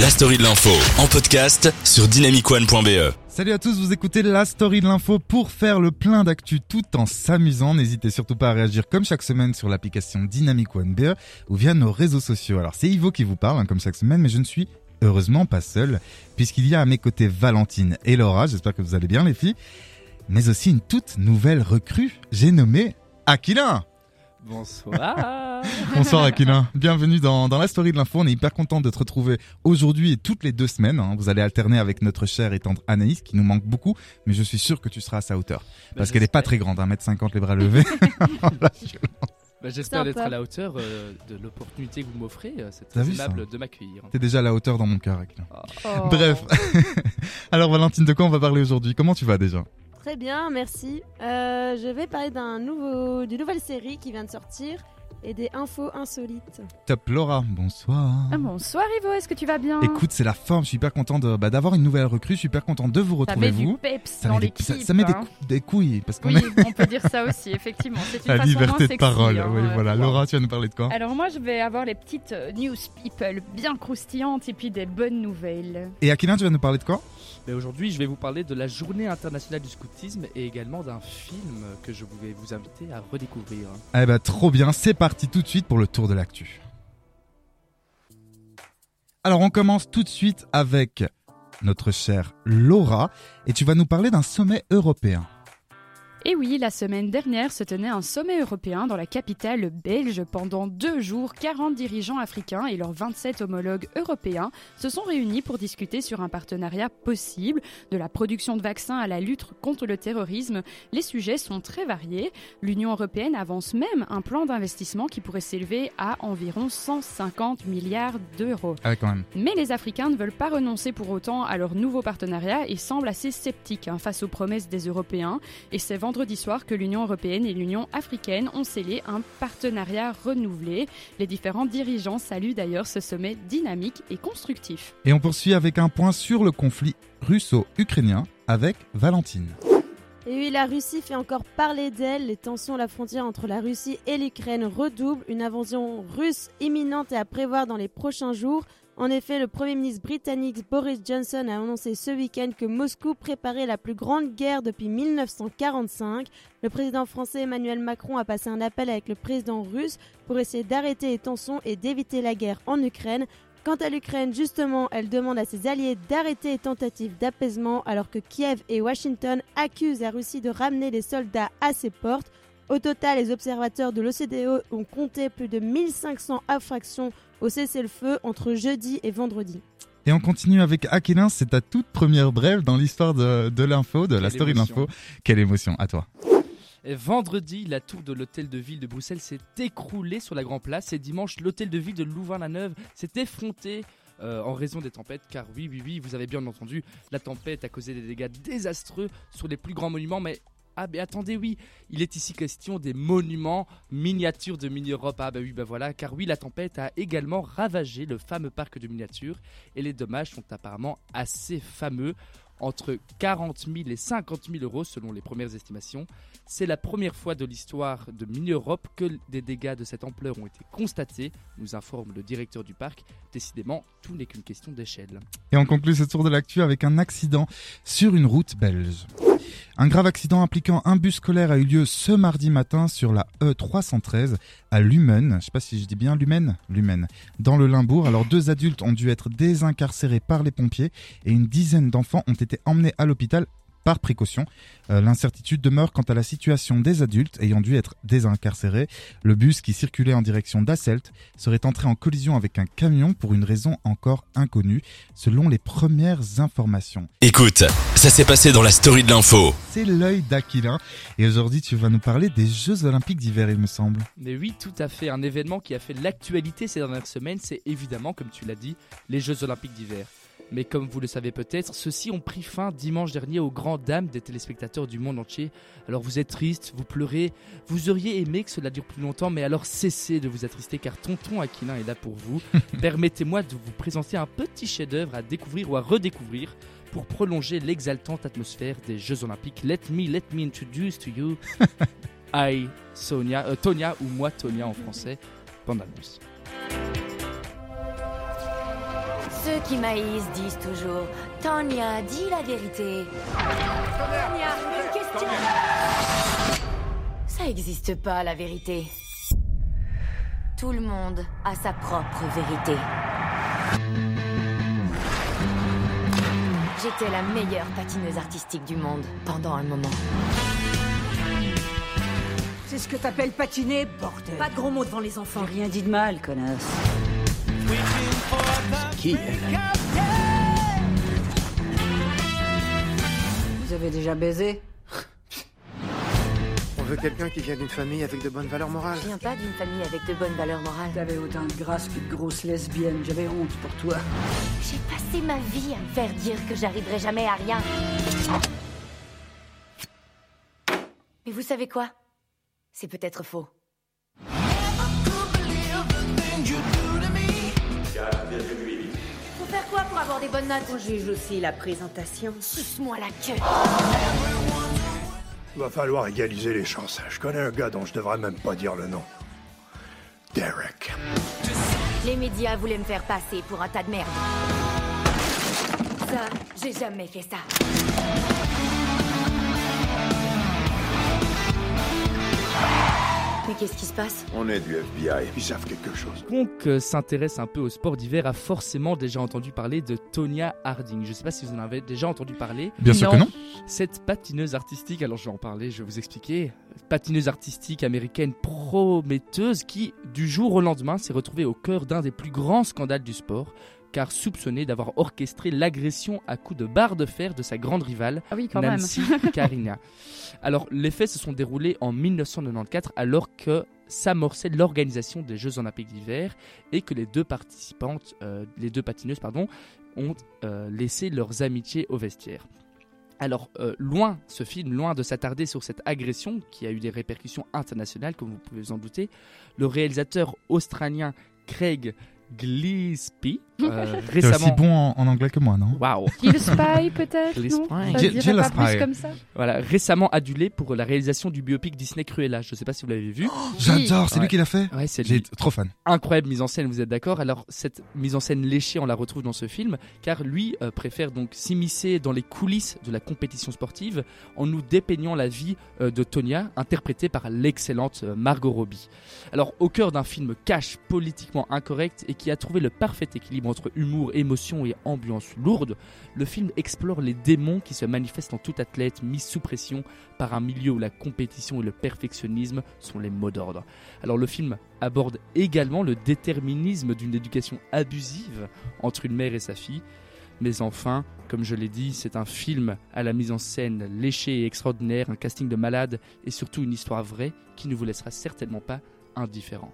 La story de l'info en podcast sur dynamicone.be. Salut à tous, vous écoutez la story de l'info pour faire le plein d'actu tout en s'amusant. N'hésitez surtout pas à réagir comme chaque semaine sur l'application Dynamic One BE ou via nos réseaux sociaux. Alors c'est Ivo qui vous parle hein, comme chaque semaine, mais je ne suis heureusement pas seul puisqu'il y a à mes côtés Valentine et Laura. J'espère que vous allez bien les filles. Mais aussi une toute nouvelle recrue. J'ai nommé Aquilin. Bonsoir. Bonsoir Aquilin, bienvenue dans, dans la story de l'info. On est hyper content de te retrouver aujourd'hui et toutes les deux semaines. hein. Vous allez alterner avec notre chère et tendre Anaïs qui nous manque beaucoup, mais je suis sûr que tu seras à sa hauteur. Parce qu'elle est pas très grande, 1m50 les bras levés. Bah, J'espère d'être à la hauteur euh, de l'opportunité que vous m'offrez. euh, C'est très aimable de m'accueillir. T'es déjà à la hauteur dans mon cœur Aquilin. Oh. Bref. Alors Valentine, de quoi on va parler aujourd'hui? Comment tu vas déjà? Très bien, merci. Euh, je vais parler d'un nouveau, d'une nouvelle série qui vient de sortir et des infos insolites. Top Laura, bonsoir. Ah, bonsoir Ivo, est-ce que tu vas bien? Écoute, c'est la forme, je suis hyper content de, bah, d'avoir une nouvelle recrue, je suis hyper content de vous ça retrouver met du vous. peps Ça dans met, des, l'équipe. ça, ça met des, hein. cou- des couilles, parce qu'on Oui, est on peut dire ça aussi, effectivement. C'est une la façon liberté de sexy, parole. hein, oui, euh, voilà. Laura, tu vas nous parler de quoi? Alors moi, je vais avoir les petites euh, news people bien croustillantes et puis des bonnes nouvelles. Et Aquilin, tu vas nous parler de quoi? Mais aujourd'hui, je vais vous parler de la journée internationale du scoutisme et également d'un film que je vais vous inviter à redécouvrir. Eh ben trop bien, c'est parti tout de suite pour le tour de l'actu. Alors on commence tout de suite avec notre chère Laura et tu vas nous parler d'un sommet européen. Et oui, la semaine dernière se tenait un sommet européen dans la capitale belge. Pendant deux jours, 40 dirigeants africains et leurs 27 homologues européens se sont réunis pour discuter sur un partenariat possible, de la production de vaccins à la lutte contre le terrorisme. Les sujets sont très variés. L'Union européenne avance même un plan d'investissement qui pourrait s'élever à environ 150 milliards d'euros. Ah. Mais les Africains ne veulent pas renoncer pour autant à leur nouveau partenariat et semblent assez sceptiques hein, face aux promesses des Européens. Et vendredi soir que l'Union européenne et l'Union africaine ont scellé un partenariat renouvelé. Les différents dirigeants saluent d'ailleurs ce sommet dynamique et constructif. Et on poursuit avec un point sur le conflit russo-ukrainien avec Valentine. Et oui, la Russie fait encore parler d'elle. Les tensions à la frontière entre la Russie et l'Ukraine redoublent. Une invasion russe imminente est à prévoir dans les prochains jours. En effet, le Premier ministre britannique Boris Johnson a annoncé ce week-end que Moscou préparait la plus grande guerre depuis 1945. Le président français Emmanuel Macron a passé un appel avec le président russe pour essayer d'arrêter les tensions et d'éviter la guerre en Ukraine. Quant à l'Ukraine, justement, elle demande à ses alliés d'arrêter les tentatives d'apaisement alors que Kiev et Washington accusent la Russie de ramener les soldats à ses portes. Au total, les observateurs de l'OCDE ont compté plus de 1500 infractions au cessez-le-feu entre jeudi et vendredi. Et on continue avec Aquilin, c'est ta toute première brève dans l'histoire de, de l'info, de la story de l'info. Quelle émotion, à toi. Et vendredi, la tour de l'hôtel de ville de Bruxelles s'est écroulée sur la Grand Place et dimanche, l'hôtel de ville de Louvain-la-Neuve s'est effronté. euh, en raison des tempêtes, car oui, oui, oui, vous avez bien entendu, la tempête a causé des dégâts désastreux sur les plus grands monuments, mais ah, mais attendez, oui, il est ici question des monuments miniatures de mini-Europe. Ah, bah oui, bah voilà, car oui, la tempête a également ravagé le fameux parc de miniatures et les dommages sont apparemment assez fameux, entre 40 000 et 50 000 euros selon les premières estimations. C'est la première fois de l'histoire de Mini-Europe que des dégâts de cette ampleur ont été constatés, nous informe le directeur du parc. Décidément, tout n'est qu'une question d'échelle. Et on conclut ce tour de l'actu avec un accident sur une route belge. Un grave accident impliquant un bus scolaire a eu lieu ce mardi matin sur la E313 à Lumen. Je sais pas si je dis bien Lumen, Lumen, dans le Limbourg. Alors deux adultes ont dû être désincarcérés par les pompiers et une dizaine d'enfants ont été emmenés à l'hôpital par précaution. Euh, L'incertitude demeure quant à la situation des adultes ayant dû être désincarcérés. Le bus qui circulait en direction d'Asselt serait entré en collision avec un camion pour une raison encore inconnue, selon les premières informations. Écoute, ça s'est passé dans la story de l'info. C'est l'œil d'Aquilin. Et aujourd'hui, tu vas nous parler des Jeux Olympiques d'hiver, il me semble. Mais oui, tout à fait, un événement qui a fait l'actualité ces dernières semaines, c'est évidemment, comme tu l'as dit, les Jeux Olympiques d'hiver. Mais comme vous le savez peut-être, ceux-ci ont pris fin dimanche dernier aux grandes dames des téléspectateurs du monde entier. Alors vous êtes triste, vous pleurez, vous auriez aimé que cela dure plus longtemps, mais alors cessez de vous attrister car Tonton Aquilin est là pour vous. Permettez-moi de vous présenter un petit chef-d'œuvre à découvrir ou à redécouvrir pour prolonger l'exaltante atmosphère des Jeux Olympiques. Let me, let me introduce to you I, Sonia, euh, Tonia ou moi Tonia en français. Bande annonce. Ceux qui maïsent disent toujours Tanya, dis la vérité. Tanya, une question. Ça existe pas, la vérité. Tout le monde a sa propre vérité. J'étais la meilleure patineuse artistique du monde pendant un moment. C'est ce que t'appelles patiner, bordel. Pas de gros mots devant les enfants. J'ai rien dit de mal, connasse. Qui elle Vous avez déjà baisé On veut quelqu'un qui vient d'une famille avec de bonnes valeurs morales. Je viens pas d'une famille avec de bonnes valeurs morales. T'avais autant de grâce qu'une grosse lesbienne. J'avais honte pour toi. J'ai passé ma vie à me faire dire que j'arriverai jamais à rien. Mais vous savez quoi? C'est peut-être faux. Pour avoir des bonnes notes On juge aussi la présentation. Suce-moi la queue. Va falloir égaliser les chances. Je connais un gars dont je devrais même pas dire le nom. Derek. Les médias voulaient me faire passer pour un tas de merde. Ça, j'ai jamais fait ça. Mais qu'est-ce qui se passe? On est du FBI. Ils savent quelque chose. Quiconque euh, s'intéresse un peu au sport d'hiver a forcément déjà entendu parler de Tonya Harding. Je ne sais pas si vous en avez déjà entendu parler. Bien sûr que non. Cette patineuse artistique, alors je vais en parler, je vais vous expliquer. Patineuse artistique américaine prometteuse qui, du jour au lendemain, s'est retrouvée au cœur d'un des plus grands scandales du sport, car soupçonnée d'avoir orchestré l'agression à coups de barre de fer de sa grande rivale, Ah oui, Nancy Carina. Alors, les faits se sont déroulés en 1994 alors que s'amorçait l'organisation des Jeux Olympiques d'hiver et que les deux participantes, euh, les deux patineuses, pardon, ont euh, laissé leurs amitiés au vestiaire. Alors, euh, loin, ce film, loin de s'attarder sur cette agression qui a eu des répercussions internationales, comme vous pouvez vous en douter, le réalisateur australien Craig Gillespie, euh, T'es aussi récemment... bon en, en anglais que moi, non Waouh Kill Spy peut-être non Spy. Comme ça Voilà, récemment adulé pour la réalisation du biopic Disney Cruella. Je ne sais pas si vous l'avez vu. J'adore, c'est Ouais. lui qui l'a fait Ouais, c'est J'ai lui. trop fan. incroyable mise en scène, vous êtes d'accord? Alors cette mise en scène léchée, on la retrouve dans ce film, car lui euh, préfère donc s'immiscer dans les coulisses de la compétition sportive en nous dépeignant la vie euh, de Tonya, interprétée par l'excellente euh, Margot Robbie. Alors au cœur d'un film cash, politiquement incorrect et qui a trouvé le parfait équilibre entre humour, émotion et ambiance lourde, le film explore les démons qui se manifestent en tout athlète mis sous pression par un milieu où la compétition et le perfectionnisme sont les mots d'ordre. Alors le film aborde également le déterminisme d'une éducation abusive entre une mère et sa fille. Mais enfin, comme je l'ai dit, c'est un film à la mise en scène léchée et extraordinaire, un casting de malade et surtout une histoire vraie qui ne vous laissera certainement pas indifférent.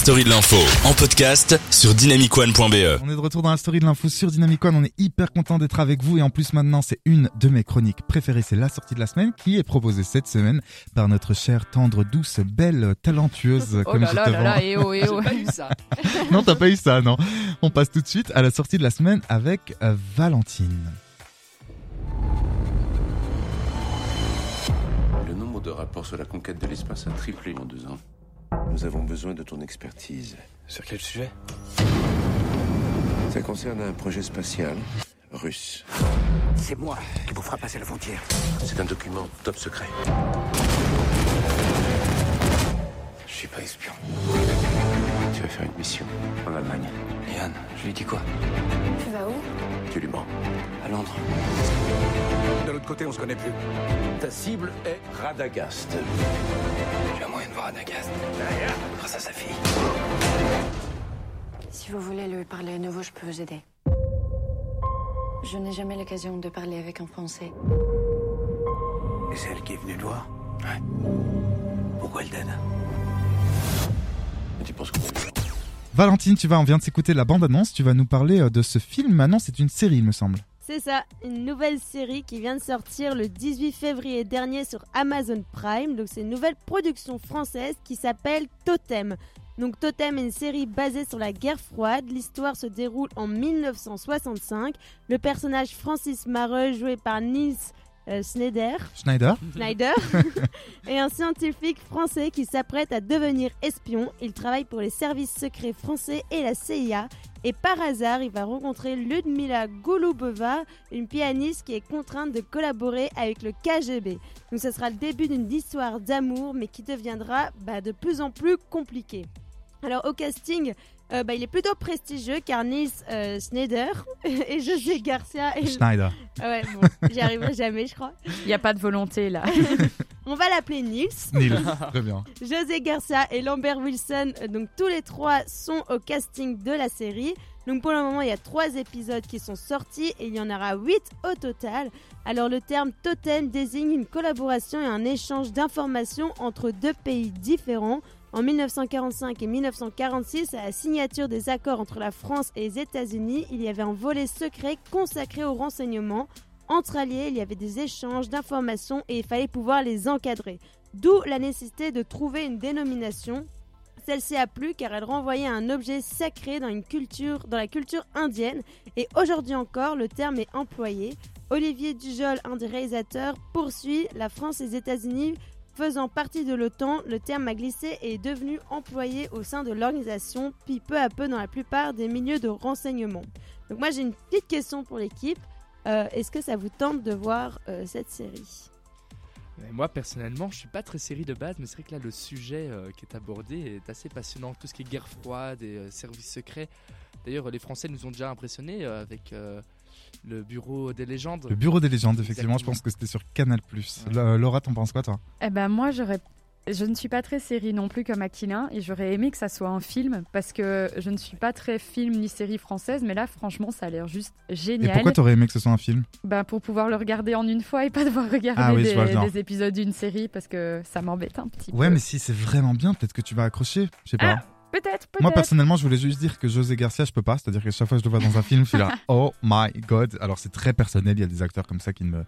Story de l'info en podcast sur dynamicone.be. On est de retour dans la story de l'info sur Dynamic One. On est hyper content d'être avec vous et en plus maintenant c'est une de mes chroniques préférées. C'est la sortie de la semaine qui est proposée cette semaine par notre chère, tendre, douce, belle, talentueuse Oh comme là je là te là vends. eh oh, eh oh. Pas eu ça. non, t'as pas eu ça, non. On passe tout de suite à la sortie de la semaine avec euh, Valentine. Le nombre de rapports sur la conquête de l'espace a triplé en deux ans. Nous avons besoin de ton expertise. Sur quel sujet? Ça concerne un projet spatial russe. C'est moi qui vous fera passer la frontière. C'est un document top secret. Je suis pas espion. Tu vas faire une mission en Allemagne. Yann, je lui dis quoi? Tu vas où? Tu lui mens. À Londres. De l'autre côté, on se connaît plus. Ta cible est Radagast. J'ai un moyen de voir Anagast. Grâce à sa fille. Si vous voulez lui parler à nouveau, je peux vous aider. Je n'ai jamais l'occasion de parler avec un Français. Et c'est elle qui est venue le voir? Ouais. Pourquoi elle donne Tu penses qu'on Valentine, tu vas, on vient de s'écouter la bande-annonce, tu vas nous parler euh, de ce film. Maintenant, c'est une série, il me semble. C'est ça, une nouvelle série qui vient de sortir le 18 février dernier sur Amazon Prime. Donc c'est une nouvelle production française qui s'appelle Totem. Donc Totem est une série basée sur la guerre froide. L'histoire se déroule en 1965. Le personnage Francis Mareux, joué par Nils euh, Schneider, Schneider Schneider est un scientifique français qui s'apprête à devenir espion. Il travaille pour les services secrets français et la CIA. Et par hasard, il va rencontrer Ludmila Gouloubova, une pianiste qui est contrainte de collaborer avec le KGB. Donc ce sera le début d'une histoire d'amour, mais qui deviendra bah, de plus en plus compliquée. Alors au casting, euh, bah, il est plutôt prestigieux car Nils euh, Schneider et José Garcia. Et... Schneider. Ah ouais, bon, j'y arriverai jamais, je crois. Il n'y a pas de volonté là. On va l'appeler Nils. Nils, très bien. José Garcia et Lambert Wilson, euh, donc tous les trois sont au casting de la série. Donc pour le moment, il y a trois épisodes qui sont sortis et il y en aura huit au total. Alors le terme totem désigne une collaboration et un échange d'informations entre deux pays différents. En 1945 et 1946, à la signature des accords entre la France et les États-Unis, il y avait un volet secret consacré aux renseignements. Entre alliés, il y avait des échanges d'informations et il fallait pouvoir les encadrer. D'où la nécessité de trouver une dénomination. Celle-ci a plu car elle renvoyait à un objet sacré dans, culture, dans la culture indienne et aujourd'hui encore le terme est employé. Olivier Dujol, un des réalisateurs, poursuit la France et les États-Unis faisant partie de l'OTAN, le terme a glissé et est devenu employé au sein de l'organisation, puis peu à peu dans la plupart des milieux de renseignement. Donc moi j'ai une petite question pour l'équipe. Euh, Est-ce que ça vous tente de voir euh, cette série? Moi personnellement, je suis pas très série de base, mais c'est vrai que là le sujet euh, qui est abordé est assez passionnant. Tout ce qui est guerre froide et services secrets. D'ailleurs, les Français nous ont déjà impressionnés avec le bureau des légendes. Le bureau des légendes, effectivement, je pense que c'était sur Canal+. La- Laura, t'en penses quoi, toi? Eh ben moi j'aurais je ne suis pas très série non plus comme Aquilin et j'aurais aimé que ça soit un film parce que je ne suis pas très film ni série française mais là franchement ça a l'air juste Et génial. pourquoi t'aurais aimé que ce soit un film? Ben, pour pouvoir le regarder en une fois et pas devoir regarder Ah oui, des, épisodes d'une série parce que ça m'embête un petit Ouais, peu. mais si c'est vraiment bien, peut-être que tu vas accrocher. Je sais pas. Ah, peut-être, peut-être. Moi personnellement, je voulais juste dire que José Garcia, je peux pas. C'est-à-dire que chaque fois que je le vois dans un film, je suis là, oh my god. Alors c'est très personnel. Il y a des acteurs comme ça qui ne me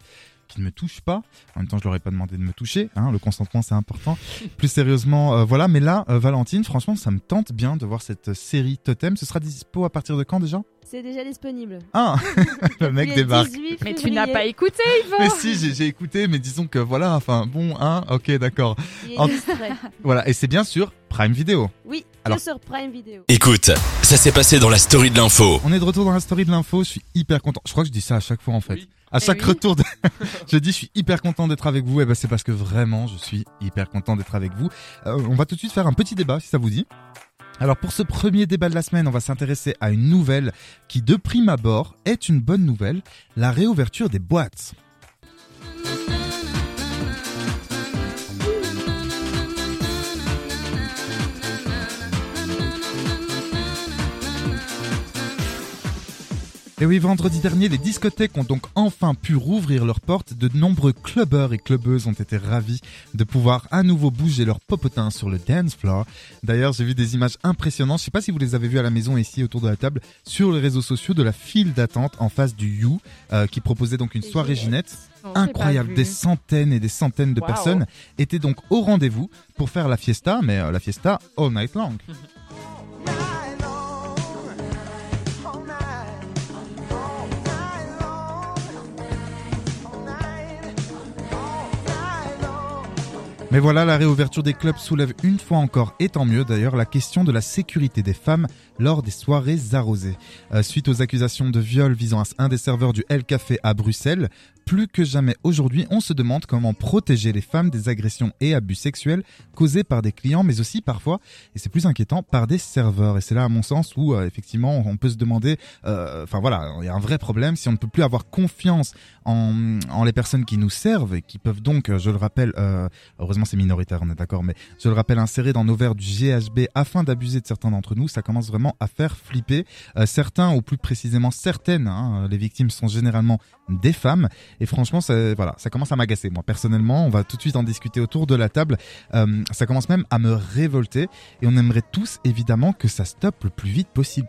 qui ne me touchent pas. En même temps, je leur ai pas demandé de me toucher. Hein, le consentement, c'est important. Plus sérieusement, euh, voilà. Mais là, euh, Valentine, franchement, ça me tente bien de voir cette série Totem. Ce sera dispo à partir de quand déjà? C'est déjà disponible. Ah, le mec débarque. 18 Mais tu n'as pas écouté, Yvan Mais si, j'ai écouté, mais disons que voilà, enfin bon, hein, ok, d'accord. En- distrait. Voilà, et c'est bien sûr Prime Video. Oui, Alors- que sur Prime Video. Écoute, ça s'est passé dans la story de l'info. On est de retour dans la story de l'info, je suis hyper content. Je crois que je dis ça à chaque fois en fait. À Eh chaque oui. retour, de... je dis je suis hyper content d'être avec vous. Et ben c'est parce que vraiment je suis hyper content d'être avec vous. Euh, on va tout de suite faire un petit débat si ça vous dit. Alors pour ce premier débat de la semaine, on va s'intéresser à une nouvelle qui de prime abord est une bonne nouvelle, la réouverture des boîtes. Et oui, vendredi dernier, les discothèques ont donc enfin pu rouvrir leurs portes. De nombreux clubbeurs et clubbeuses ont été ravis de pouvoir à nouveau bouger leurs popotins sur le dance floor. D'ailleurs, j'ai vu des images impressionnantes. Je sais pas si vous les avez vues à la maison ici autour de la table sur les réseaux sociaux de la file d'attente en face du You euh, qui proposait donc une soirée Ginette. Incroyable, des centaines et des centaines de Wow. personnes étaient donc au rendez-vous pour faire la fiesta, mais euh, la fiesta all night long. Mais voilà, la réouverture des clubs soulève une fois encore, et tant mieux d'ailleurs, la question de la sécurité des femmes lors des soirées arrosées. Euh, suite aux accusations de viol visant un des serveurs du El Café à Bruxelles, plus que jamais aujourd'hui, on se demande comment protéger les femmes des agressions et abus sexuels causés par des clients, mais aussi parfois, et c'est plus inquiétant, par des serveurs. Et c'est là, à mon sens, où euh, effectivement, on peut se demander, euh, enfin voilà, il y a un vrai problème si on ne peut plus avoir confiance en, en les personnes qui nous servent et qui peuvent donc, je le rappelle, heureusement c'est minoritaire, on est d'accord, mais je le rappelle, insérer dans nos verres du GHB afin d'abuser de certains d'entre nous, ça commence vraiment à faire flipper. Euh, certains, ou plus précisément certaines, hein, les victimes sont généralement des femmes. Et franchement, ça, voilà, ça commence à m'agacer. Moi, personnellement, on va tout de suite en discuter autour de la table. Euh, ça commence même à me révolter. Et on aimerait tous, évidemment, que ça stoppe le plus vite possible.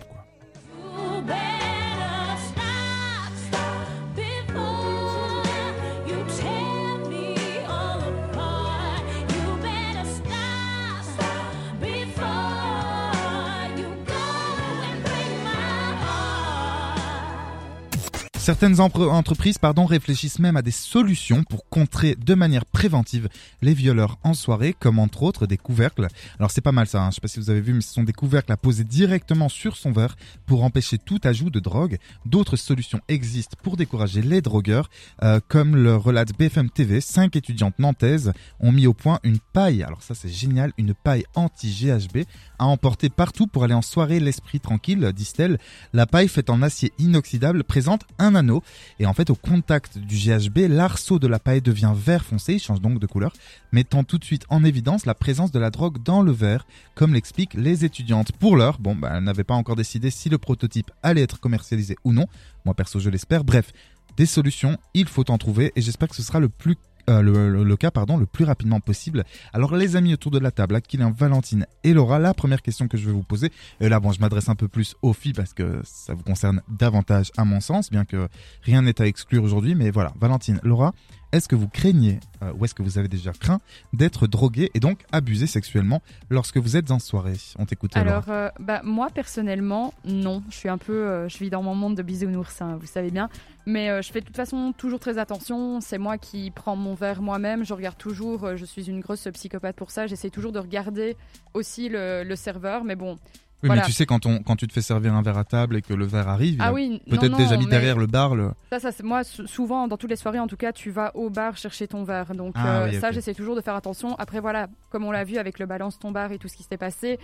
Certaines entreprises pardon, réfléchissent même à des solutions pour contrer de manière préventive les violeurs en soirée, comme entre autres des couvercles. Alors c'est pas mal ça, hein. je sais pas si vous avez vu, mais ce sont des couvercles à poser directement sur son verre pour empêcher tout ajout de drogue. D'autres solutions existent pour décourager les drogueurs, euh, comme le relate BFM TV. Cinq étudiantes nantaises ont mis au point une paille. Alors ça c'est génial, une paille anti-GHB à emporter partout pour aller en soirée l'esprit tranquille, disent-elles. La paille faite en acier inoxydable présente un anneau et en fait au contact du GHB, l'arceau de la paille devient vert foncé, il change donc de couleur, mettant tout de suite en évidence la présence de la drogue dans le verre, comme l'expliquent les étudiantes. Pour l'heure, bon, bah, elles n'avaient pas encore décidé si le prototype allait être commercialisé ou non. Moi perso, je l'espère. Bref, des solutions, il faut en trouver et j'espère que ce sera le plus euh, le, cas pardon le plus rapidement possible. Alors les amis autour de la table, Aquilin, Valentine et Laura, la première question que je vais vous poser, là bon je m'adresse un peu plus aux filles parce que ça vous concerne davantage à mon sens, bien que rien n'est à exclure aujourd'hui, mais voilà, Valentine, Laura, est-ce que vous craignez, euh, ou est-ce que vous avez déjà craint d'être drogué et donc abusé sexuellement lorsque vous êtes en soirée? On t'écoute. Alors, euh, bah, moi personnellement, non. Je suis un peu, euh, je vis dans mon monde de bisounours, hein, vous savez bien. Mais je fais de toute façon toujours très attention. C'est moi qui prends mon verre moi-même. Je regarde toujours. je suis une grosse psychopathe pour ça. J'essaie toujours de regarder aussi le serveur. Mais bon. Oui, voilà. mais tu sais, quand, on, quand tu te fais servir un verre à table et que le verre arrive, Ah oui, peut-être non, déjà mis mais- derrière le bar. Le... Ça, ça moi sou- souvent dans toutes les soirées en tout cas, tu vas au bar chercher ton verre. Donc Ah euh, oui, ça, j'essaie toujours de faire attention. Après voilà, comme on l'a vu avec le balance ton bar et tout ce qui s'est passé,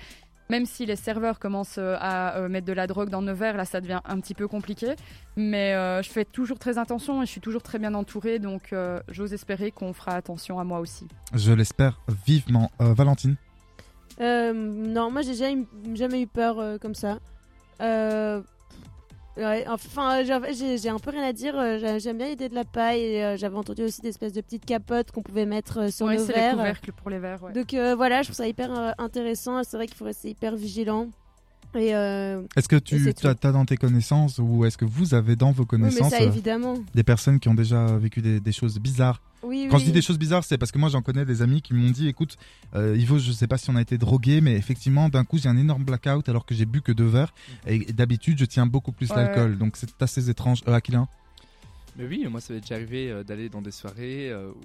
même si les serveurs commencent euh, à euh, mettre de la drogue dans nos verres, là ça devient un petit peu compliqué. Mais euh, je fais toujours très attention et je suis toujours très bien entourée. Donc euh, j'ose espérer qu'on fera attention à moi aussi. Je l'espère vivement. Euh, Valentine Euh, non, moi j'ai jamais, jamais eu peur euh, comme ça. Euh, ouais, enfin, j'ai- un peu rien à dire. euh, j'ai- J'aime bien l'idée de la paille. et, euh, J'avais entendu aussi des espèces de petites capotes qu'on pouvait mettre sur Ouais, nos les verres. couvercles pour les verres. ouais. Donc voilà, je trouve ça hyper intéressant. C'est vrai qu'il faut rester hyper vigilant. Et euh, Est-ce que tu as, dans tes connaissances ou est-ce que vous avez dans vos Oui, connaissances ça euh, évidemment. des personnes qui ont déjà vécu des, des choses bizarres? Oui, Quand oui. je dis des choses bizarres, c'est parce que moi j'en connais des amis qui m'ont dit écoute, euh, Ivo, je sais pas si on a été drogué, mais effectivement, d'un coup j'ai un énorme blackout alors que j'ai bu que deux verres et, et d'habitude je tiens beaucoup plus Ouais. l'alcool, donc c'est assez étrange. Euh, Aquilin? Mais oui, moi ça m'est déjà arrivé euh, d'aller dans des soirées euh, où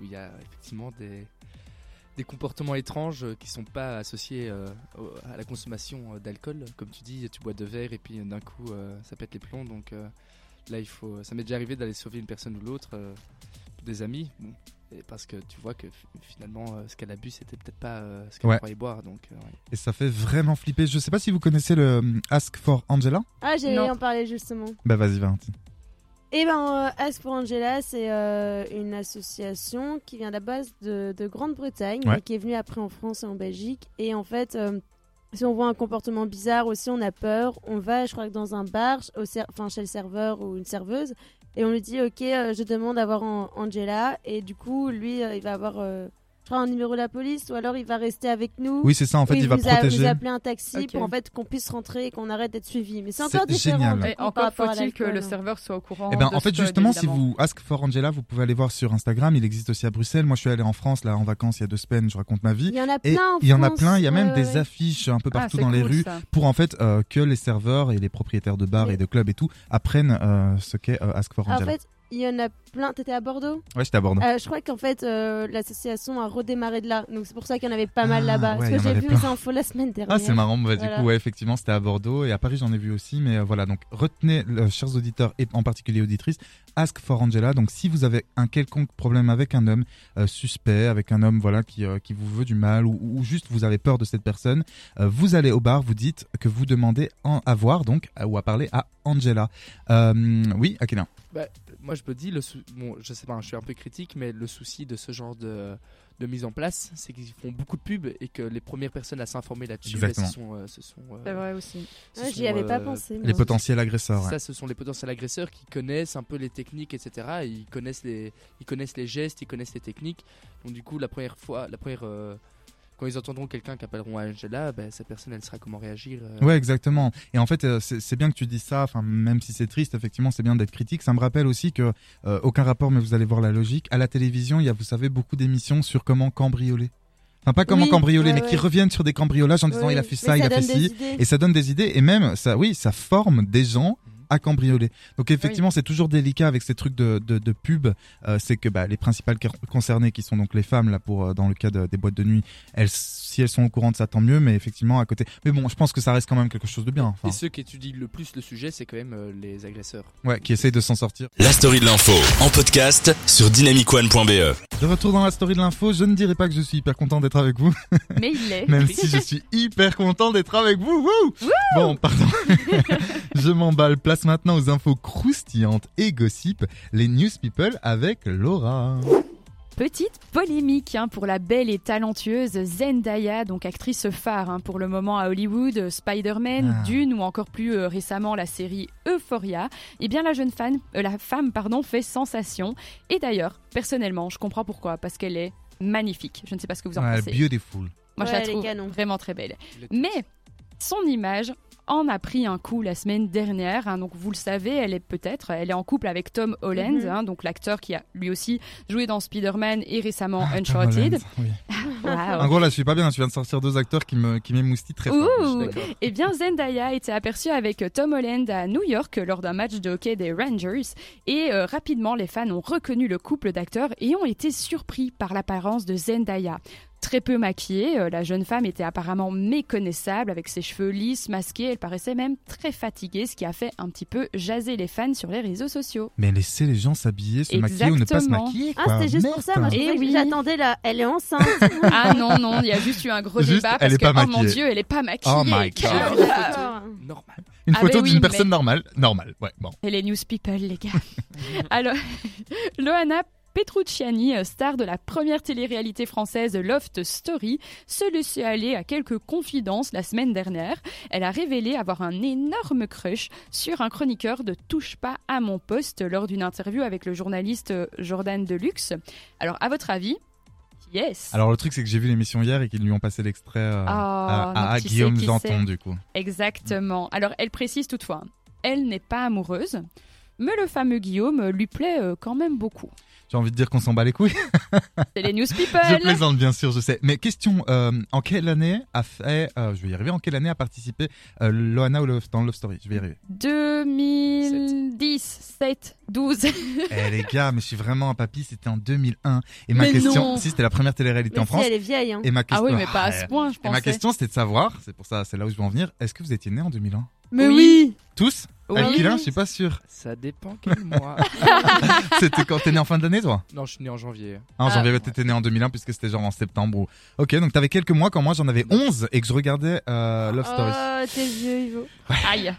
où il y a effectivement des, des comportements étranges euh, qui sont pas associés euh, à la consommation euh, d'alcool. Comme tu dis, tu bois deux verres et puis d'un coup euh, ça pète les plombs. Donc euh, là, il faut. Ça m'est déjà arrivé d'aller sauver une personne ou l'autre, euh, des amis. Bon, et parce que tu vois que finalement euh, ce qu'elle a bu c'était peut-être pas euh, ce qu'elle Ouais. croyait boire. Donc euh, ouais. Et ça fait vraiment flipper. Je sais pas si vous connaissez le Ask for Angela. Ah, j'allais en parler justement. Bah vas-y Valentine. Eh ben, euh, Ask for Angela, c'est euh, une association qui vient à la base de, de Grande-Bretagne Ouais. et qui est venue après en France et en Belgique. Et en fait, euh, si on voit un comportement bizarre aussi, on a peur. On va, je crois que dans un bar, au enfin chez le serveur ou une serveuse, et on lui dit, ok, euh, je demande d'avoir An- Angela. Et du coup, lui, il va avoir, crois, un numéro de la police, ou alors il va rester avec nous. Oui, c'est ça, en fait, il va a- protéger. nous appeler un taxi pour en fait qu'on puisse rentrer et qu'on arrête d'être suivi. Mais c'est encore différent. génial. Et encore faut-il que le serveur soit au courant. Eh ben, de en fait, justement, si vous Ask for Angela, vous pouvez aller voir sur Instagram. Il existe aussi à Bruxelles. Moi, je suis allé en France là en vacances il y a deux semaines. Je raconte ma vie. Il y en a Et plein en il y en a plein. Il y a même Ouais, des ouais, affiches un peu Ah, partout dans les rues ça. pour en fait euh, que les serveurs et les propriétaires de bars et de clubs et tout apprennent euh, ce qu'est euh, Ask for En Angela. fait, il y en a plein. T'étais à Bordeaux Ouais, j'étais à Bordeaux. Euh, Je crois qu'en fait, euh, l'association a redémarré de là. Donc c'est pour ça qu'il y en avait pas mal Ah, là-bas. ouais, Parce que j'ai vu plein. les infos la semaine dernière. Ah, c'est marrant. Bah, Du Voilà. coup, ouais, effectivement, c'était à Bordeaux et à Paris, j'en ai vu aussi. Mais euh, voilà, donc retenez, euh, chers auditeurs et en particulier auditrices, Ask for Angela. Donc, si vous avez un quelconque problème avec un homme euh, suspect, avec un homme voilà qui, euh, qui vous veut du mal ou, ou juste vous avez peur de cette personne, euh, vous allez au bar, vous dites que vous demandez en, à voir donc ou à parler à Angela. Euh, oui, Akela. Bah, moi, je me dis, le sou- bon, je sais pas, je suis un peu critique, mais le souci de ce genre de, de mise en place, c'est qu'ils font beaucoup de pubs et que les premières personnes à s'informer là-dessus, bah, ce sont, euh, ce sont, euh, C'est vrai aussi. Ouais, sont, J'y avais pas euh, pensé. Les potentiels agresseurs. ouais. Ça, ce sont les potentiels agresseurs qui connaissent un peu les techniques, etc. Ils connaissent les, ils connaissent les gestes, ils connaissent les techniques. Donc du coup, la première fois, la première, euh, quand ils entendront quelqu'un qui appelleront à Angela, ben, cette personne, elle sera comment réagir. euh. Ouais, exactement. Et en fait, euh, c'est bien que tu dis ça. Enfin, même si c'est triste, effectivement, c'est bien d'être critique. Ça me rappelle aussi que euh, aucun rapport, mais vous allez voir la logique. À la télévision, il y a, vous savez, beaucoup d'émissions sur comment cambrioler. Enfin, pas comment Oui, cambrioler, ouais, mais qui reviennent sur des cambriolages en disant Oui, il a fait ça, il a fait ci. idées. Et ça donne des idées. Et même, ça, oui, ça forme des gens à cambrioler. Donc effectivement, c'est toujours délicat avec ces trucs de, de, de pub. Euh, c'est que bah, les principales concernées, qui sont donc les femmes là pour euh, dans le cas de- des boîtes de nuit, elles, si elles sont au courant de ça, tant mieux. Mais effectivement, à côté. Mais bon, je pense que ça reste quand même quelque chose de bien. Enfin, Et ceux qui étudient le plus le sujet, c'est quand même euh, les agresseurs. ouais, qui essayent de s'en sortir. La story de l'info en podcast sur dynamicone.be. De retour dans la story de l'info, je ne dirais pas que je suis hyper content d'être avec vous, Mais il l'est. même si je suis hyper content d'être avec vous. Wouh bon, pardon. je m'emballe. Place maintenant aux infos croustillantes et gossip. Les news people avec Laura. Petite polémique hein, pour la belle et talentueuse Zendaya, donc actrice phare hein, pour le moment à Hollywood, Spider-Man, Ah. Dune ou encore plus euh, récemment la série Euphoria. Eh bien la jeune fan, euh, la femme pardon, fait sensation. Et d'ailleurs, personnellement, je comprends pourquoi, parce qu'elle est magnifique. Je ne sais pas ce que vous en Ouais, pensez. beautiful. Moi, je Ouais, la elle est trouve canon. vraiment très belle. Le- Mais son image en a pris un coup la semaine dernière. hein. donc vous le savez, elle est peut-être, elle est en couple avec Tom Holland, Mhm. hein, donc l'acteur qui a lui aussi joué dans Spider-Man et récemment Ah, Uncharted. Oui. En gros, là, je suis pas bien. Tu viens de sortir deux acteurs qui me qui m'émoustillent très fort. Eh bien, Zendaya était aperçue avec Tom Holland à New York lors d'un match de hockey des Rangers. Et euh, rapidement, les fans ont reconnu le couple d'acteurs et ont été surpris par l'apparence de Zendaya. Très peu maquillée, euh, la jeune femme était apparemment méconnaissable avec ses cheveux lisses, masqués. Elle paraissait même très fatiguée, ce qui a fait un petit peu jaser les fans sur les réseaux sociaux. Mais laissez les gens s'habiller, se maquiller ou ne pas se maquiller. Ah, c'était juste pour ça. Moi, je Eh oui. j'attendais là. Elle est enceinte. Ah non, non, il y a juste eu un gros Juste, débat elle parce est que, oh mon. Dieu, elle est pas maquillée. Oh my God. Normal. Une Ah, photo d'une oui, personne mais- normale. Normale, ouais, bon. Et les news people, les gars. Alors, Loana Petrucciani, euh, star de la première télé-réalité française Loft Story, se laissait aller à quelques confidences la semaine dernière. Elle a révélé avoir un énorme crush sur un chroniqueur de Touche pas à mon poste lors d'une interview avec le journaliste euh, Jordan Deluxe. Alors, à votre avis, yes Alors le truc c'est que j'ai vu l'émission hier et qu'ils lui ont passé l'extrait euh, Ah, à, Guillaume Janton du coup. Exactement. Alors, elle précise toutefois, elle n'est pas amoureuse, mais le fameux Guillaume lui plaît euh, quand même beaucoup. J'ai envie de dire qu'on s'en bat les couilles. C'est les news je people. plaisante bien sûr, je sais. Mais question, euh, en quelle année a fait, euh, je vais y arriver, en quelle année a participé euh, Loana dans Love Story? Je vais y arriver. 2010, 7, 12. eh les gars, mais je suis vraiment un papy, c'était en 2001. Et ma Mais question, non. si c'était la première télé-réalité Mais en si, France. elle est vieille. Hein. Et ma Ah question, oui, mais pas à ce point, je Et ma question c'était de savoir, c'est pour ça, c'est là où je veux en venir, est-ce que vous étiez né en 2001 Mais Oui. oui. Tous Oui. Alquilin, je suis pas sûr. Ça dépend quel mois. C'était quand t'es né en fin d'année toi? Non, je suis né en janvier. Ah, en Ah. janvier, t'étais né en 2001 puisque c'était genre en septembre. Ou... Ok, donc t'avais quelques mois quand moi j'en avais 11 et que je regardais euh, Love Story. Oh, t'es vieux, Ivo. Aïe.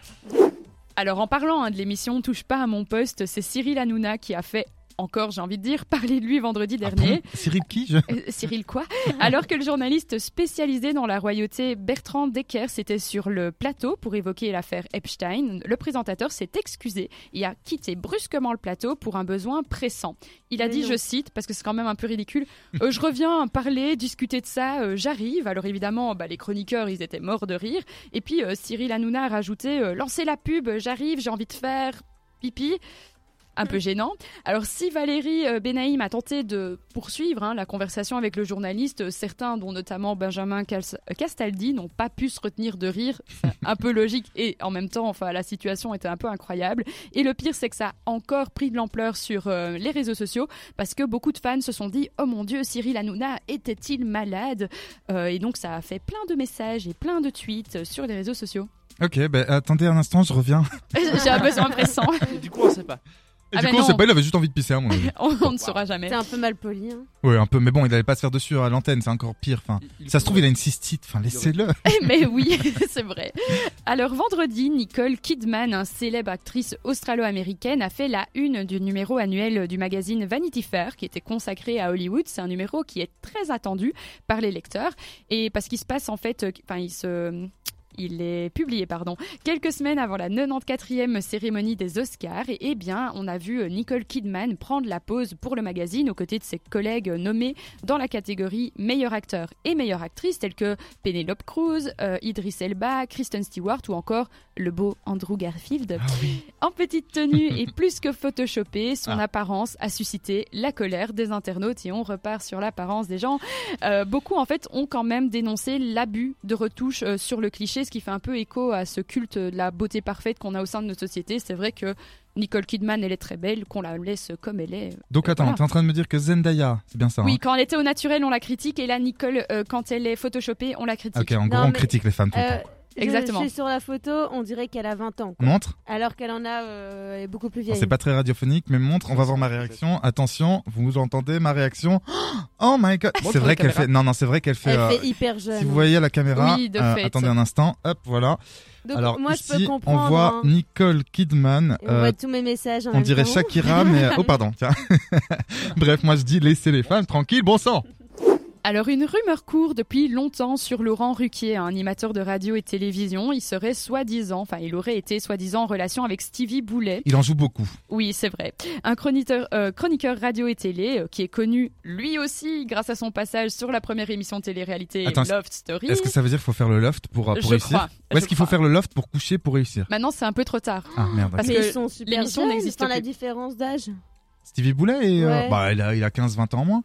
Alors, en parlant hein, de l'émission Touche pas à mon poste, c'est Cyril Hanouna qui a fait encore, j'ai envie de dire, parler de lui vendredi Ah dernier. bon Cyril qui je... Euh, Cyril quoi Alors que le journaliste spécialisé dans la royauté Bertrand Decker était sur le plateau pour évoquer l'affaire Epstein, le présentateur s'est excusé et a quitté brusquement le plateau pour un besoin pressant. Il a Mais dit, non. je cite, parce que c'est quand même un peu ridicule, Euh, je reviens parler, discuter de ça, euh, j'arrive. Alors évidemment, bah, les chroniqueurs, ils étaient morts de rire. Et puis euh, Cyril Hanouna a rajouté, euh, lancez la pub, j'arrive, j'ai envie de faire pipi. Un peu gênant. Alors, si Valérie euh, Benaïm a tenté de poursuivre hein, la conversation avec le journaliste, certains, dont notamment Benjamin Castaldi, n'ont pas pu se retenir de rire. Un peu logique et en même temps, enfin, la situation était un peu incroyable. Et le pire, c'est que ça a encore pris de l'ampleur sur euh, les réseaux sociaux parce que beaucoup de fans se sont dit Oh mon Dieu, Cyril Hanouna était-il malade? Euh, Et donc, ça a fait plein de messages et plein de tweets sur les réseaux sociaux. Ok, ben attendez un instant, je reviens. J'ai un besoin pressant. Du coup, on sait pas. Et Ah du ben coup, on non. sait pas, il avait juste envie de pisser à mon avis. on, on ne saura jamais. C'est un peu mal poli. Hein. Ouais, un peu, mais bon, il allait pas se faire dessus à l'antenne, c'est encore pire. Enfin, Il- il ça se trouve, il a une cystite. Enfin, laissez-le. Mais oui, c'est vrai. Alors vendredi, Nicole Kidman, une célèbre actrice australo-américaine, a fait la une du numéro annuel du magazine Vanity Fair, qui était consacré à Hollywood. C'est un numéro qui est très attendu par les lecteurs, et parce qu'il se passe en fait, euh, enfin il se il est publié, pardon, quelques semaines avant la 94e cérémonie des Oscars. Et eh bien, on a vu euh, Nicole Kidman prendre la pause pour le magazine aux côtés de ses collègues nommés dans la catégorie meilleur acteur et meilleure actrice, tels que Penelope Cruz, euh, Idris Elba, Kristen Stewart ou encore le beau Andrew Garfield. En petite tenue et plus que photoshopé, son Ah. apparence a suscité la colère des internautes et on repart sur l'apparence des gens. Euh, beaucoup en fait ont quand même dénoncé l'abus de retouches euh, sur le cliché cliché, ce qui fait un peu écho à ce culte de la beauté parfaite qu'on a au sein de notre société. C'est vrai que Nicole Kidman, elle est très belle, qu'on la laisse comme elle est. Donc Euh, attends, voilà. t'es en train de me dire que Zendaya, c'est bien ça Oui, hein quand elle était au naturel, on la critique, et là, Nicole, euh, quand elle est photoshopée, on la critique. Ok, en gros, on critique les femmes tout le Euh, temps. Exactement. Je suis sur la photo, on dirait qu'elle a 20 ans. quoi. Montre Alors qu'elle en a euh, est beaucoup plus vieille. C'est pas très radiophonique, mais montre, on va voir ma réaction. Attention, vous entendez ma réaction Oh my god C'est vrai qu'elle fait... Non, non, c'est vrai qu'elle fait... Elle euh, fait hyper jeune. Si vous voyez la caméra, Oui, de euh, fait. attendez un instant, hop, voilà. Donc Alors moi ici, je peux comprendre. on voit hein. Nicole Kidman. Et on euh, voit tous mes messages en on même dirait temps. Shakira, mais... euh, Oh, pardon, tiens. Bref, moi je dis laissez les femmes tranquilles, bon sang Alors, une rumeur court depuis longtemps sur Laurent Ruquier, un animateur de radio et télévision. Il serait soi-disant, enfin, il aurait été soi-disant en relation avec Stevie Boulet. Il en joue beaucoup. Oui, c'est vrai. Un chroniqueur, euh, chroniqueur radio et télé euh, qui est connu lui aussi grâce à son passage sur la première émission télé-réalité Attends, Loft Story. Est-ce que ça veut dire qu'il faut faire le loft pour, euh, pour Je réussir crois, Ou est-ce je qu'il faut crois. faire le loft pour coucher pour réussir Maintenant, c'est un peu trop tard. Ah merde, Parce. Mais que ils sont super l'émission jeunes, n'existe enfin, la plus. différence d'âge. Stevie Boulet, et, euh, Ouais. bah, il a, il a 15-20 ans en moins.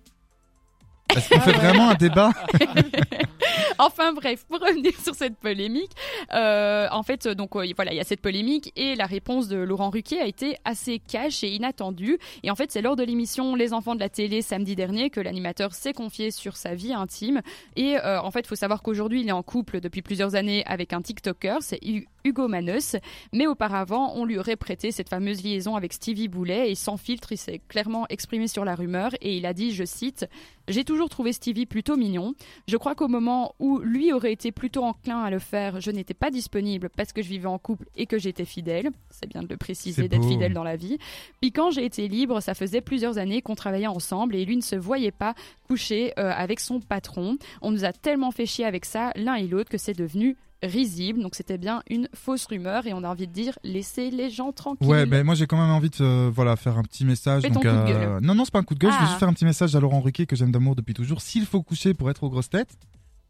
Est-ce qu'on fait vraiment un débat enfin bref, pour revenir sur cette polémique, euh, en fait, donc euh, voilà, il y a cette polémique et la réponse de Laurent Ruquier a été assez cash et inattendue. Et en fait, c'est lors de l'émission Les Enfants de la télé samedi dernier que l'animateur s'est confié sur sa vie intime. Et euh, en fait, il faut savoir qu'aujourd'hui, il est en couple depuis plusieurs années avec un TikToker, c'est Hugo Manos. Mais auparavant, on lui aurait prêté cette fameuse liaison avec Stevie Boulet et sans filtre, il s'est clairement exprimé sur la rumeur et il a dit, je cite, J'ai toujours trouvé Stevie plutôt mignon. Je crois qu'au moment où lui aurait été plutôt enclin à le faire, je n'étais pas disponible parce que je vivais en couple et que j'étais fidèle. C'est bien de le préciser, d'être fidèle dans la vie. Puis quand j'ai été libre, ça faisait plusieurs années qu'on travaillait ensemble et lui ne se voyait pas coucher euh, avec son patron. On nous a tellement fait chier avec ça, l'un et l'autre, que c'est devenu risible. Donc c'était bien une fausse rumeur et on a envie de dire laissez les gens tranquilles. Ouais, ben moi j'ai quand même envie de euh, voilà faire un petit message. Fais donc, ton coup de euh, gueule. Non, non, c'est pas un coup de gueule. Je veux Ah. juste faire un petit message à Laurent Ruquier que j'aime d'amour depuis toujours. S'il faut coucher pour être aux grosses têtes,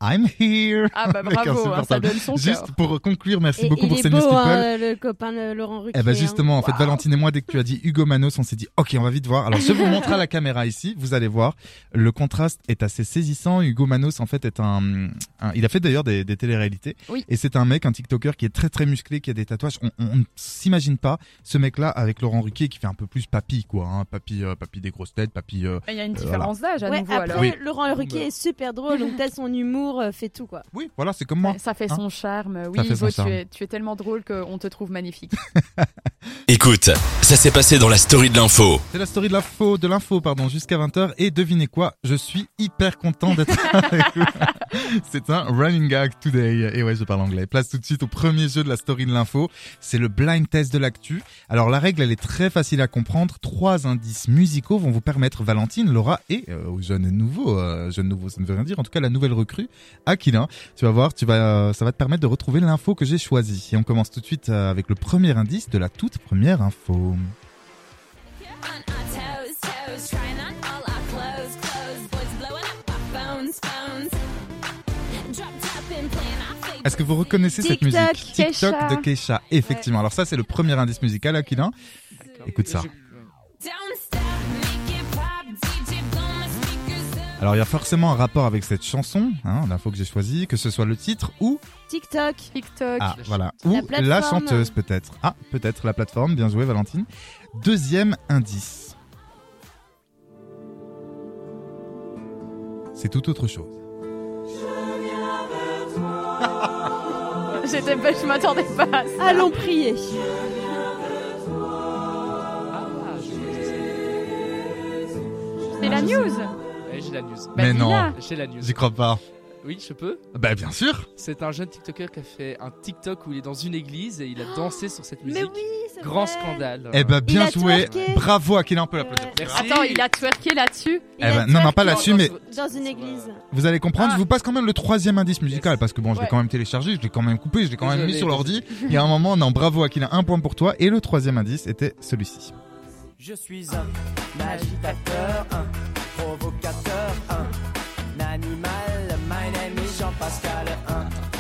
I'm here. Ah bah bravo, hein, ça donne son Juste cœur. pour conclure, merci Et beaucoup il pour est ces beau, news people. hein, le copain de Laurent Ruquier. Eh ben hein. justement, en fait, Valentine et moi, dès que tu as dit Hugo Manos, on s'est dit, ok, on va vite voir. Alors, je vous montre à la caméra ici. Vous allez voir, le contraste est assez saisissant. Hugo Manos, en fait, est un, un- il a fait d'ailleurs des, des téléréalités. Oui. Et c'est un mec, un TikToker qui est très très musclé, qui a des tatouages. On, on, on ne s'imagine pas ce mec-là avec Laurent Ruquier qui fait un peu plus papy, quoi. Hein, papy, euh, papy des grosses têtes, papy. euh, Il y a une euh, différence d'âge à Ouais, nouveau après, alors. Oui. Laurent Ruquier est super drôle, donc peut-être son humour euh, fait tout quoi. Oui, voilà, c'est comme moi. Ouais, Ça fait Hein son charme. Oui, fait Ivo, charme. Tu, es, tu es tellement drôle qu'on te trouve magnifique. Écoute, ça s'est passé dans la story de l'info. C'est la story de l'info, de l'info, pardon, jusqu'à 20h. Et devinez quoi? Je suis hyper content d'être avec vous. C'est un running gag today. Et ouais, je parle anglais. Place tout de suite au premier jeu de la story de l'info. C'est le blind test de l'actu. Alors, la règle, elle est très facile à comprendre. Trois indices musicaux vont vous permettre, Valentine, Laura et euh, aux jeunes nouveaux, euh, jeunes nouveaux, ça ne veut rien dire. En tout cas, la nouvelle recrue, Aquilin. Tu vas voir, tu vas, euh, ça va te permettre de retrouver l'info que j'ai choisie. Et on commence tout de suite euh, avec le premier indice de la toute première info. Est-ce que vous reconnaissez cette musique? TikTok de Kesha, effectivement. Alors ça, c'est le premier indice musical, Aquilin. Écoute ça. Alors il y a forcément un rapport avec cette chanson, hein, l'info que j'ai choisie, que ce soit le titre ou TikTok. TikTok. ah voilà La ou la, chanteuse peut-être. Ah peut-être la plateforme. Bien joué Valentine. Deuxième indice. C'est tout autre chose. J'étais pas, je m'attendais pas à ça. Allons prier. Ah, C'est la news. La news. Bah, Mais non, dis-la. J'ai la news. j'y crois pas. Oui, je peux. Bah bien sûr. C'est un jeune TikToker qui a fait un TikTok où il est dans une église et il a dansé sur cette musique. Mais oui, Grand vrai. scandale. Eh ben bien joué. Bravo Aquilin, on peut l'applaudir. Merci. Attends, il a twerké là-dessus. Eh a ben, non, non, pas là-dessus, mais Dans une église. vous allez comprendre. Ah. Je vous passe quand même le troisième indice musical Yes. parce que bon, je l'ai Ouais. quand même téléchargé, je l'ai quand même coupé, je l'ai quand même mis sur l'ordi. Il y a un moment, non, bravo Aquilin, un point pour toi. Et le troisième indice était celui-ci. Je suis un agitateur, un provocateur, Jean-Pascal,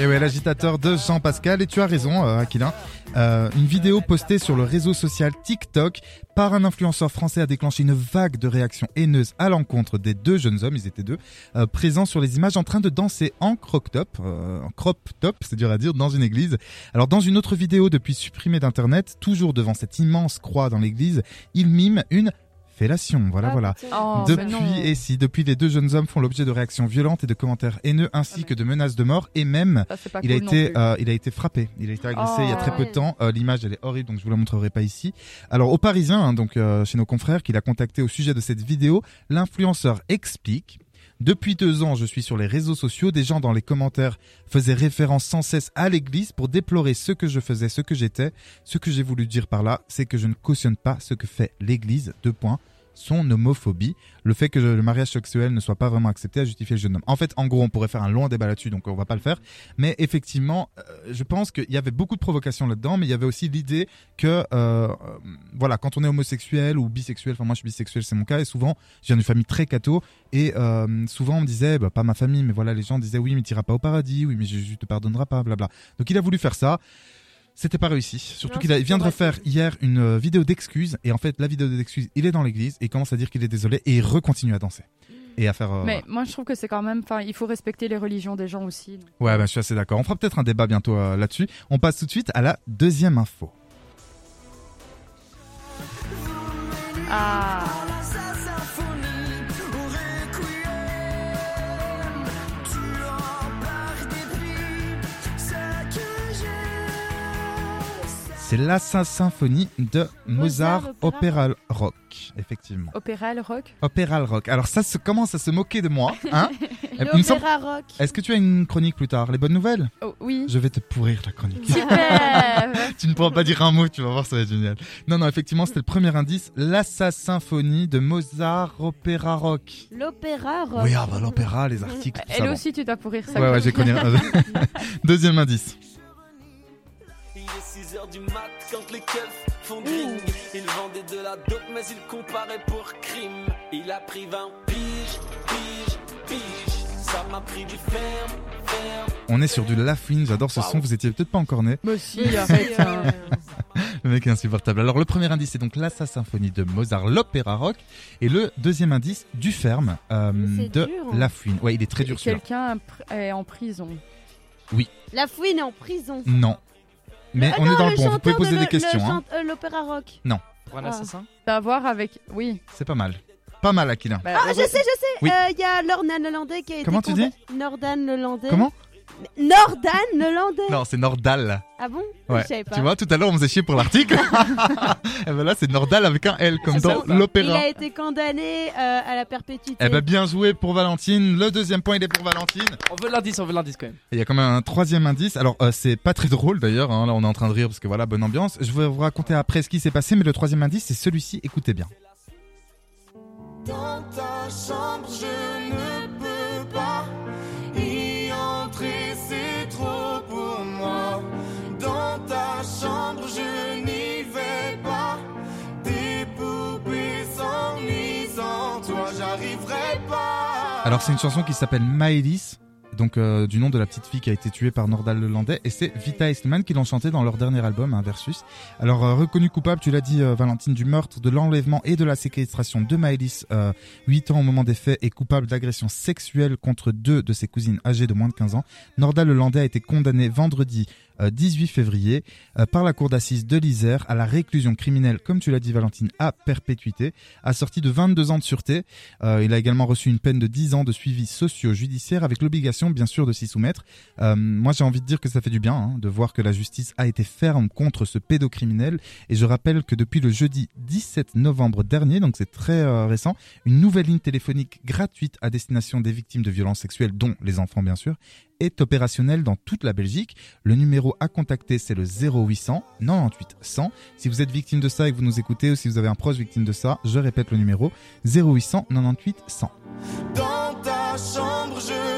Et ouais, l'agitateur de Jean Pascal. Et tu as raison, euh, Aquilin. Euh, une vidéo postée sur le réseau social TikTok par un influenceur français a déclenché une vague de réactions haineuses à l'encontre des deux jeunes hommes, ils étaient deux, euh, présents sur les images en train de danser en crop top, euh, en crop top, c'est dur à dire, dans une église. Alors dans une autre vidéo depuis supprimée d'internet, toujours devant cette immense croix dans l'église, il mime une fellation. Voilà, Ah, voilà. Oh, depuis, et si, depuis, les deux jeunes hommes font l'objet de réactions violentes et de commentaires haineux ainsi que de menaces de mort et même, Ça, il a cool été, euh, il a été frappé. Il a été agressé il y a très peu de Oh. temps. Euh, L'image, elle est horrible, donc je vous la montrerai pas ici. Alors, au Parisien, hein, donc euh, chez nos confrères, qu'il a contacté au sujet de cette vidéo, l'influenceur explique. Depuis deux ans, je suis sur les réseaux sociaux. Des gens dans les commentaires faisaient référence sans cesse à l'église pour déplorer ce que je faisais, ce que j'étais. Ce que j'ai voulu dire par là, c'est que je ne cautionne pas ce que fait l'église. Deux points. Son homophobie, le fait que le mariage sexuel ne soit pas vraiment accepté a justifié le jeune homme. En fait, en gros, on pourrait faire un long débat là-dessus, donc on va pas le faire. Mais effectivement, euh, je pense qu'il y avait beaucoup de provocations là-dedans, mais il y avait aussi l'idée que, euh, euh, voilà, quand on est homosexuel ou bisexuel, enfin moi je suis bisexuel, c'est mon cas, et souvent, je viens d'une famille très catho, et souvent on me disait, bah, pas ma famille, mais voilà, les gens disaient, oui, mais tu iras pas au paradis, oui, mais Jésus te pardonnera pas, blabla. Donc il a voulu faire ça. C'était pas réussi. Surtout qu'il vient de refaire hier une euh, vidéo d'excuses. Et en fait, la vidéo d'excuses, il est dans l'église et il commence à dire qu'il est désolé et il recontinue à danser. Et à faire. euh, Mais moi, je trouve que c'est quand même. Enfin, il faut respecter les religions des gens aussi. donc. Ouais, bah, je suis assez d'accord. On fera peut-être un débat bientôt euh, là-dessus. On passe tout de suite à la deuxième info. Ah. C'est la Symphonie de Mozart, Mozart, Opéra Rock. Effectivement. Opéra, le rock. Opéra Rock. Alors ça se commence à se moquer de moi, hein L'opéra rock. Est-ce que tu as une chronique plus tard? Les bonnes nouvelles? Oh, oui. Je vais te pourrir la chronique. Super. tu ne pourras pas dire un mot, tu vas voir, ça va être génial. Non, non, effectivement, c'était le premier indice. L'Assa Symphonie de Mozart Opéra Rock. L'opéra rock. Oui, ah bah l'opéra, les articles. Elle aussi, tu dois pourrir ça. Ouais, ouais, j'ai connu. Deuxième indice. Il est 6 heures du mat quand les keufs font ding. Il vendait de la dope, mais il comparait pour crime. Il a pris 20 piges, piges, piges. Ça m'a pris du ferme, ferme. On est sur du Laughing, j'adore ce son, vous étiez peut-être pas encore né. Mais si, arrête. hein. Le mec est insupportable. Alors le premier indice c'est donc l'Assa Symphonie de Mozart, l'opéra rock. Et le deuxième indice, du ferme euh, de dur, hein. La Fouine. Ouais, il est très dur. Quelqu'un est en prison. Oui, La fouine est en prison. non. Mais Ah on non, est dans le bon, vous pouvez poser de des le- questions. Hein. euh, L'opéra rock. Non, Pour un Ah. assassin à voir avec. Oui. c'est pas mal. Pas mal, Aquilin. Bah, Ah, je sais, je sais. Il Oui. y a Lordan Lelandais qui a été. Comment tu condam- Nordan Lelandais. Comment Nordan Lelandais. Non, c'est Nordal. Ah bon? Ouais. Je savais pas. Tu vois, tout à l'heure on faisait chier pour l'article. Et ben là, c'est Nordal avec un L, comme dans ça. Il l'opéra. a été condamné euh, à la perpétuité. Eh ben bien joué pour Valentine. Le deuxième point, il est pour Valentine. On veut l'indice, on veut l'indice quand même. Et il y a quand même un troisième indice. Alors, euh, c'est pas très drôle d'ailleurs. hein. Là, on est en train de rire parce que voilà, bonne ambiance. Je vais vous raconter après ce qui s'est passé, mais le troisième indice, c'est celui-ci. Écoutez bien. Dans ta chambre, je Alors, c'est une chanson qui s'appelle Maëlys. Donc, euh, du nom de la petite fille qui a été tuée par Nordal Lelandais. Et c'est Vita Eastman qui l'ont chanté dans leur dernier album, un Versus. Alors, euh, reconnu coupable, tu l'as dit, euh, Valentine, du meurtre, de l'enlèvement et de la séquestration de Maëlys, euh, 8 ans au moment des faits, et coupable d'agression sexuelle contre deux de ses cousines âgées de moins de 15 ans. Nordal Lelandais a été condamné vendredi euh, 18 février euh, par la cour d'assises de l'Isère à la réclusion criminelle, comme tu l'as dit Valentine, à perpétuité, assorti de 22 ans de sûreté. Euh, il a également reçu une peine de 10 ans de suivi socio-judiciaire avec l'obligation bien sûr de s'y soumettre. Euh, moi j'ai envie de dire que ça fait du bien hein, de voir que la justice a été ferme contre ce pédocriminel et je rappelle que depuis le jeudi 17 novembre dernier, donc c'est très euh, récent, une nouvelle ligne téléphonique gratuite à destination des victimes de violences sexuelles, dont les enfants bien sûr, est opérationnelle dans toute la Belgique. Le numéro à contacter, c'est le 0800 98 100. Si vous êtes victime de ça et que vous nous écoutez ou si vous avez un proche victime de ça, je répète le numéro 0800 98 100. Dans ta chambre, je